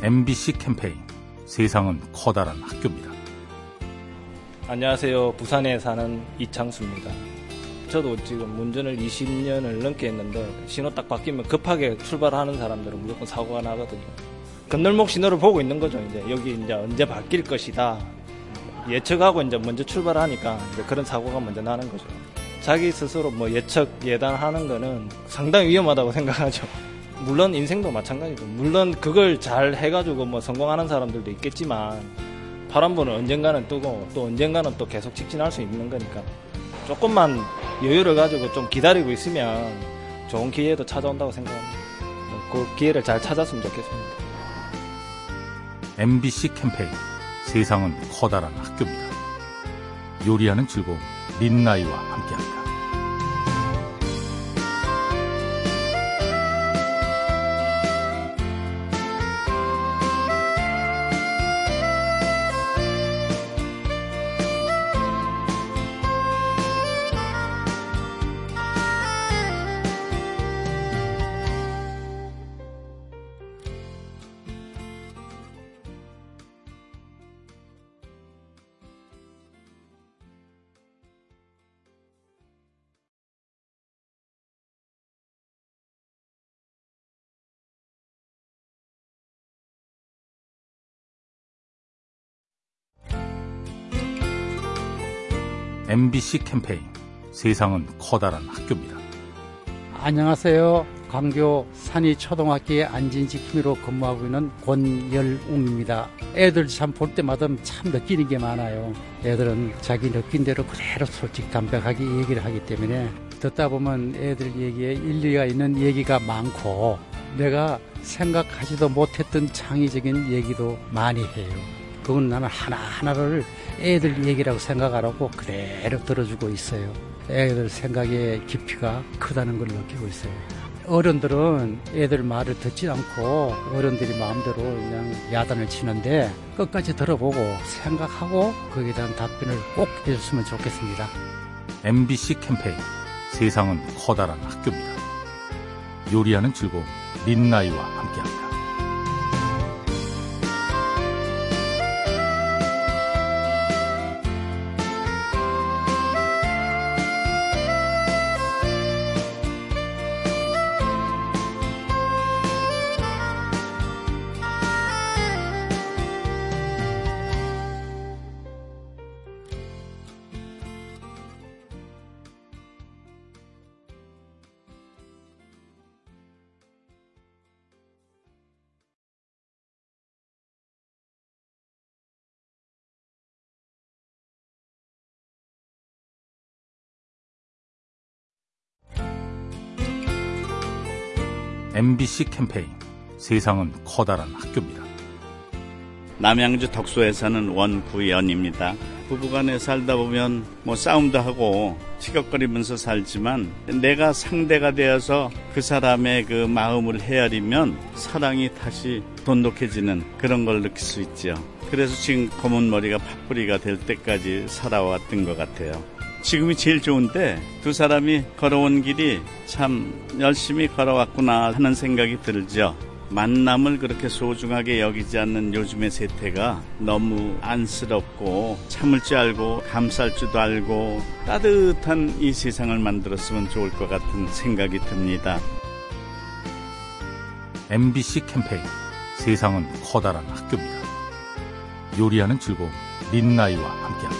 MBC 캠페인 세상은 커다란 학교입니다. 안녕하세요. 부산에 사는 이창수입니다. 저도 지금 운전을 20년을 넘게 했는데 신호 딱 바뀌면 급하게 출발하는 사람들은 무조건 사고가 나거든요. 건널목 신호를 보고 있는 거죠. 이제 여기 이제 언제 바뀔 것이다. 예측하고 이제 먼저 출발하니까 이제 그런 사고가 먼저 나는 거죠. 자기 스스로 뭐 예측 예단하는 거는 상당히 위험하다고 생각하죠. 물론 인생도 마찬가지고 물론 그걸 잘 해가지고 뭐 성공하는 사람들도 있겠지만 파란불은 언젠가는 뜨고 또 언젠가는 또 계속 직진할 수 있는 거니까 조금만 여유를 가지고 좀 기다리고 있으면 좋은 기회도 찾아온다고 생각합니다. 그 기회를 잘 찾았으면 좋겠습니다. MBC 캠페인 세상은 커다란 학교입니다. 요리하는 즐거움 민나이와 함께합니다. MBC 캠페인 세상은 커다란 학교입니다. 안녕하세요. 광교 산이 초등학교에 안진지킴이로 근무하고 있는 권열웅입니다. 애들 참 볼 때마다 참 느끼는 게 많아요. 애들은 자기 느낀 대로 그대로 솔직 담백하게 얘기를 하기 때문에 듣다 보면 애들 얘기에 일리가 있는 얘기가 많고 내가 생각하지도 못했던 창의적인 얘기도 많이 해요. 그건 나는 하나하나를 애들 얘기라고 생각하라고 그대로 들어주고 있어요. 애들 생각의 깊이가 크다는 걸 느끼고 있어요. 어른들은 애들 말을 듣지 않고 어른들이 마음대로 그냥 야단을 치는데 끝까지 들어보고 생각하고 거기에 대한 답변을 꼭 해줬으면 좋겠습니다. MBC 캠페인 세상은 커다란 학교입니다. 요리하는 즐거움 민나이와 함께합니다. MBC 캠페인 세상은 커다란 학교입니다. 남양주 덕소에 사는 원구연입니다. 부부간에 살다 보면 뭐 싸움도 하고 치걱거리면서 살지만 내가 상대가 되어서 그 사람의 그 마음을 헤아리면 사랑이 다시 돈독해지는 그런 걸 느낄 수 있죠. 그래서 지금 검은 머리가 팥뿌리가 될 때까지 살아왔던 것 같아요. 지금이 제일 좋은데 두 사람이 걸어온 길이 참 열심히 걸어왔구나 하는 생각이 들죠. 만남을 그렇게 소중하게 여기지 않는 요즘의 세태가 너무 안쓰럽고 참을 줄 알고 감쌀 줄도 알고 따뜻한 이 세상을 만들었으면 좋을 것 같은 생각이 듭니다. MBC 캠페인 세상은 커다란 학교입니다. 요리하는 즐거움 민나이와 함께합니다.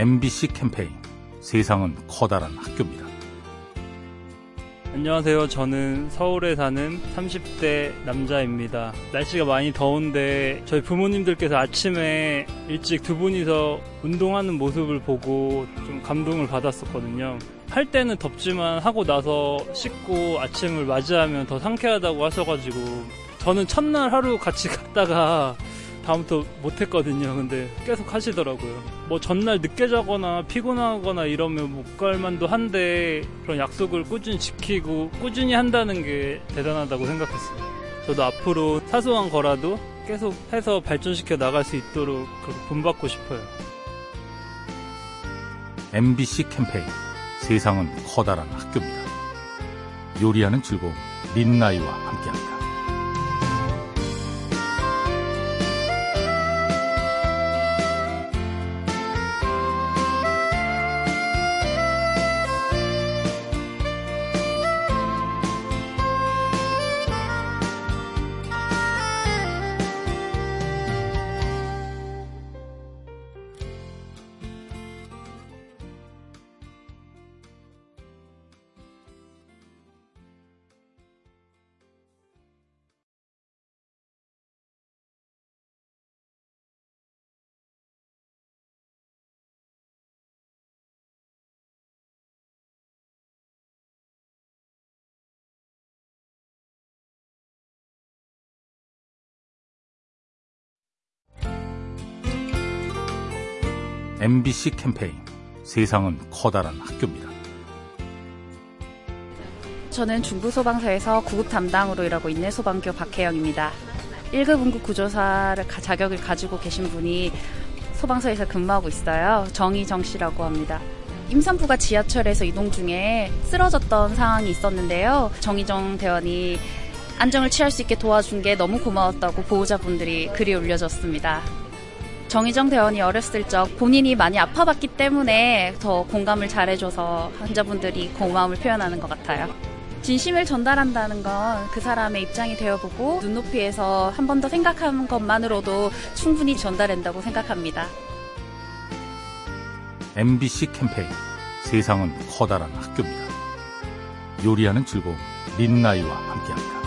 MBC 캠페인 세상은 커다란 학교입니다. 안녕하세요. 저는 서울에 사는 30대 남자입니다. 날씨가 많이 더운데 저희 부모님들께서 아침에 일찍 두 분이서 운동하는 모습을 보고 좀 감동을 받았었거든요. 할 때는 덥지만 하고 나서 씻고 아침을 맞이하면 더 상쾌하다고 하셔가지고 저는 첫날 하루 같이 갔다가 다음부터 못했거든요. 근데 계속 하시더라고요. 뭐 전날 늦게 자거나 피곤하거나 이러면 못 갈 만도 한데 그런 약속을 꾸준히 지키고 꾸준히 한다는 게 대단하다고 생각했어요. 저도 앞으로 사소한 거라도 계속 해서 발전시켜 나갈 수 있도록 그렇게 본받고 싶어요. MBC 캠페인 세상은 커다란 학교입니다. 요리하는 즐거움 민나이와 함께합니다. MBC 캠페인 세상은 커다란 학교입니다. 저는 중부소방서에서 구급 담당으로 일하고 있는 소방교 박혜영입니다. 1급 응급 구조사를 가- 자격을 가지고 계신 분이 소방서에서 근무하고 있어요. 정희정 씨라고 합니다. 임산부가 지하철에서 이동 중에 쓰러졌던 상황이 있었는데요. 정희정 대원이 안정을 취할 수 있게 도와준 게 너무 고마웠다고 보호자분들이 글이 올려졌습니다. 정희정 대원이 어렸을 적 본인이 많이 아파봤기 때문에 더 공감을 잘해줘서 환자분들이 고마움을 표현하는 것 같아요. 진심을 전달한다는 건 그 사람의 입장이 되어보고 눈높이에서 한 번 더 생각하는 것만으로도 충분히 전달된다고 생각합니다. MBC 캠페인 세상은 커다란 학교입니다. 요리하는 즐거움 민나이와 함께합니다.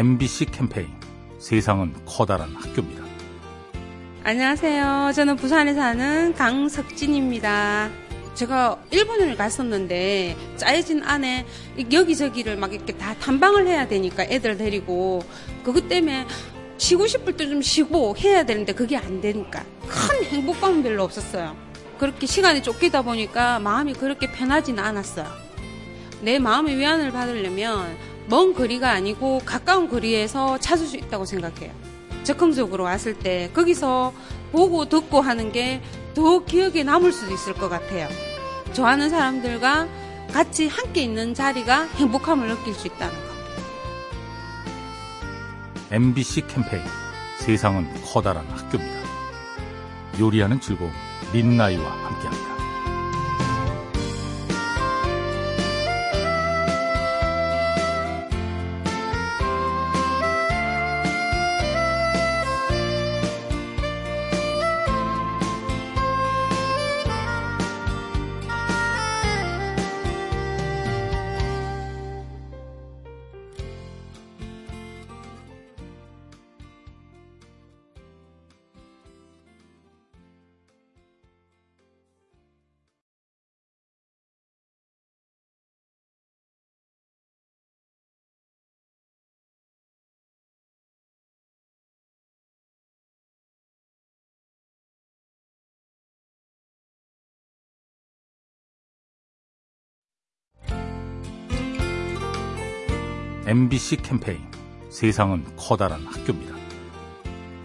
MBC 캠페인 세상은 커다란 학교입니다. 안녕하세요. 저는 부산에 사는 강석진입니다. 제가 일본을 갔었는데 짜여진 안에 여기저기를 막 이렇게 다 탐방을 해야 되니까 애들 데리고 그것 때문에 쉬고 싶을 때 좀 쉬고 해야 되는데 그게 안 되니까 큰 행복감은 별로 없었어요. 그렇게 시간이 쫓기다 보니까 마음이 그렇게 편하지는 않았어요. 내 마음의 위안을 받으려면 먼 거리가 아니고 가까운 거리에서 찾을 수 있다고 생각해요. 적흥적으로 왔을 때 거기서 보고 듣고 하는 게 더 기억에 남을 수도 있을 것 같아요. 좋아하는 사람들과 같이 함께 있는 자리가 행복함을 느낄 수 있다는 거. MBC 캠페인 세상은 커다란 학교입니다. 요리하는 즐거움 민나이와 함께합니다. MBC 캠페인 세상은 커다란 학교입니다.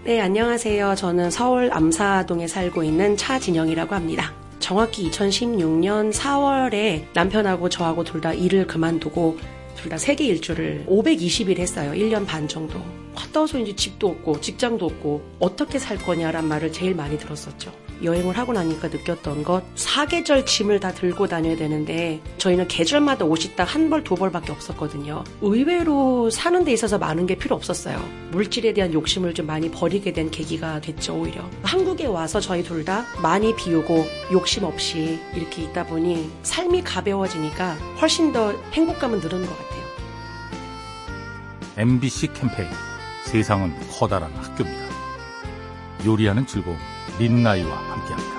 네, 안녕하세요. 저는 서울 암사동에 살고 있는 차진영이라고 합니다. 정확히 2016년 4월에 남편하고 저하고 둘 다 일을 그만두고 둘 다 세계 일주를 520일 했어요. 1년 반 정도. 갔다 와서 이제 집도 없고 직장도 없고 어떻게 살 거냐란 말을 제일 많이 들었었죠. 여행을 하고 나니까 느꼈던 것 사계절 짐을 다 들고 다녀야 되는데 저희는 계절마다 옷이 딱 한 벌 두 벌밖에 없었거든요. 의외로 사는 데 있어서 많은 게 필요 없었어요. 물질에 대한 욕심을 좀 많이 버리게 된 계기가 됐죠 오히려. 한국에 와서 저희 둘 다 많이 비우고 욕심 없이 이렇게 있다 보니 삶이 가벼워지니까 훨씬 더 행복감은 늘는 것 같아요. MBC 캠페인 세상은 커다란 학교입니다. 요리하는 즐거움 민나이와 함께합니다.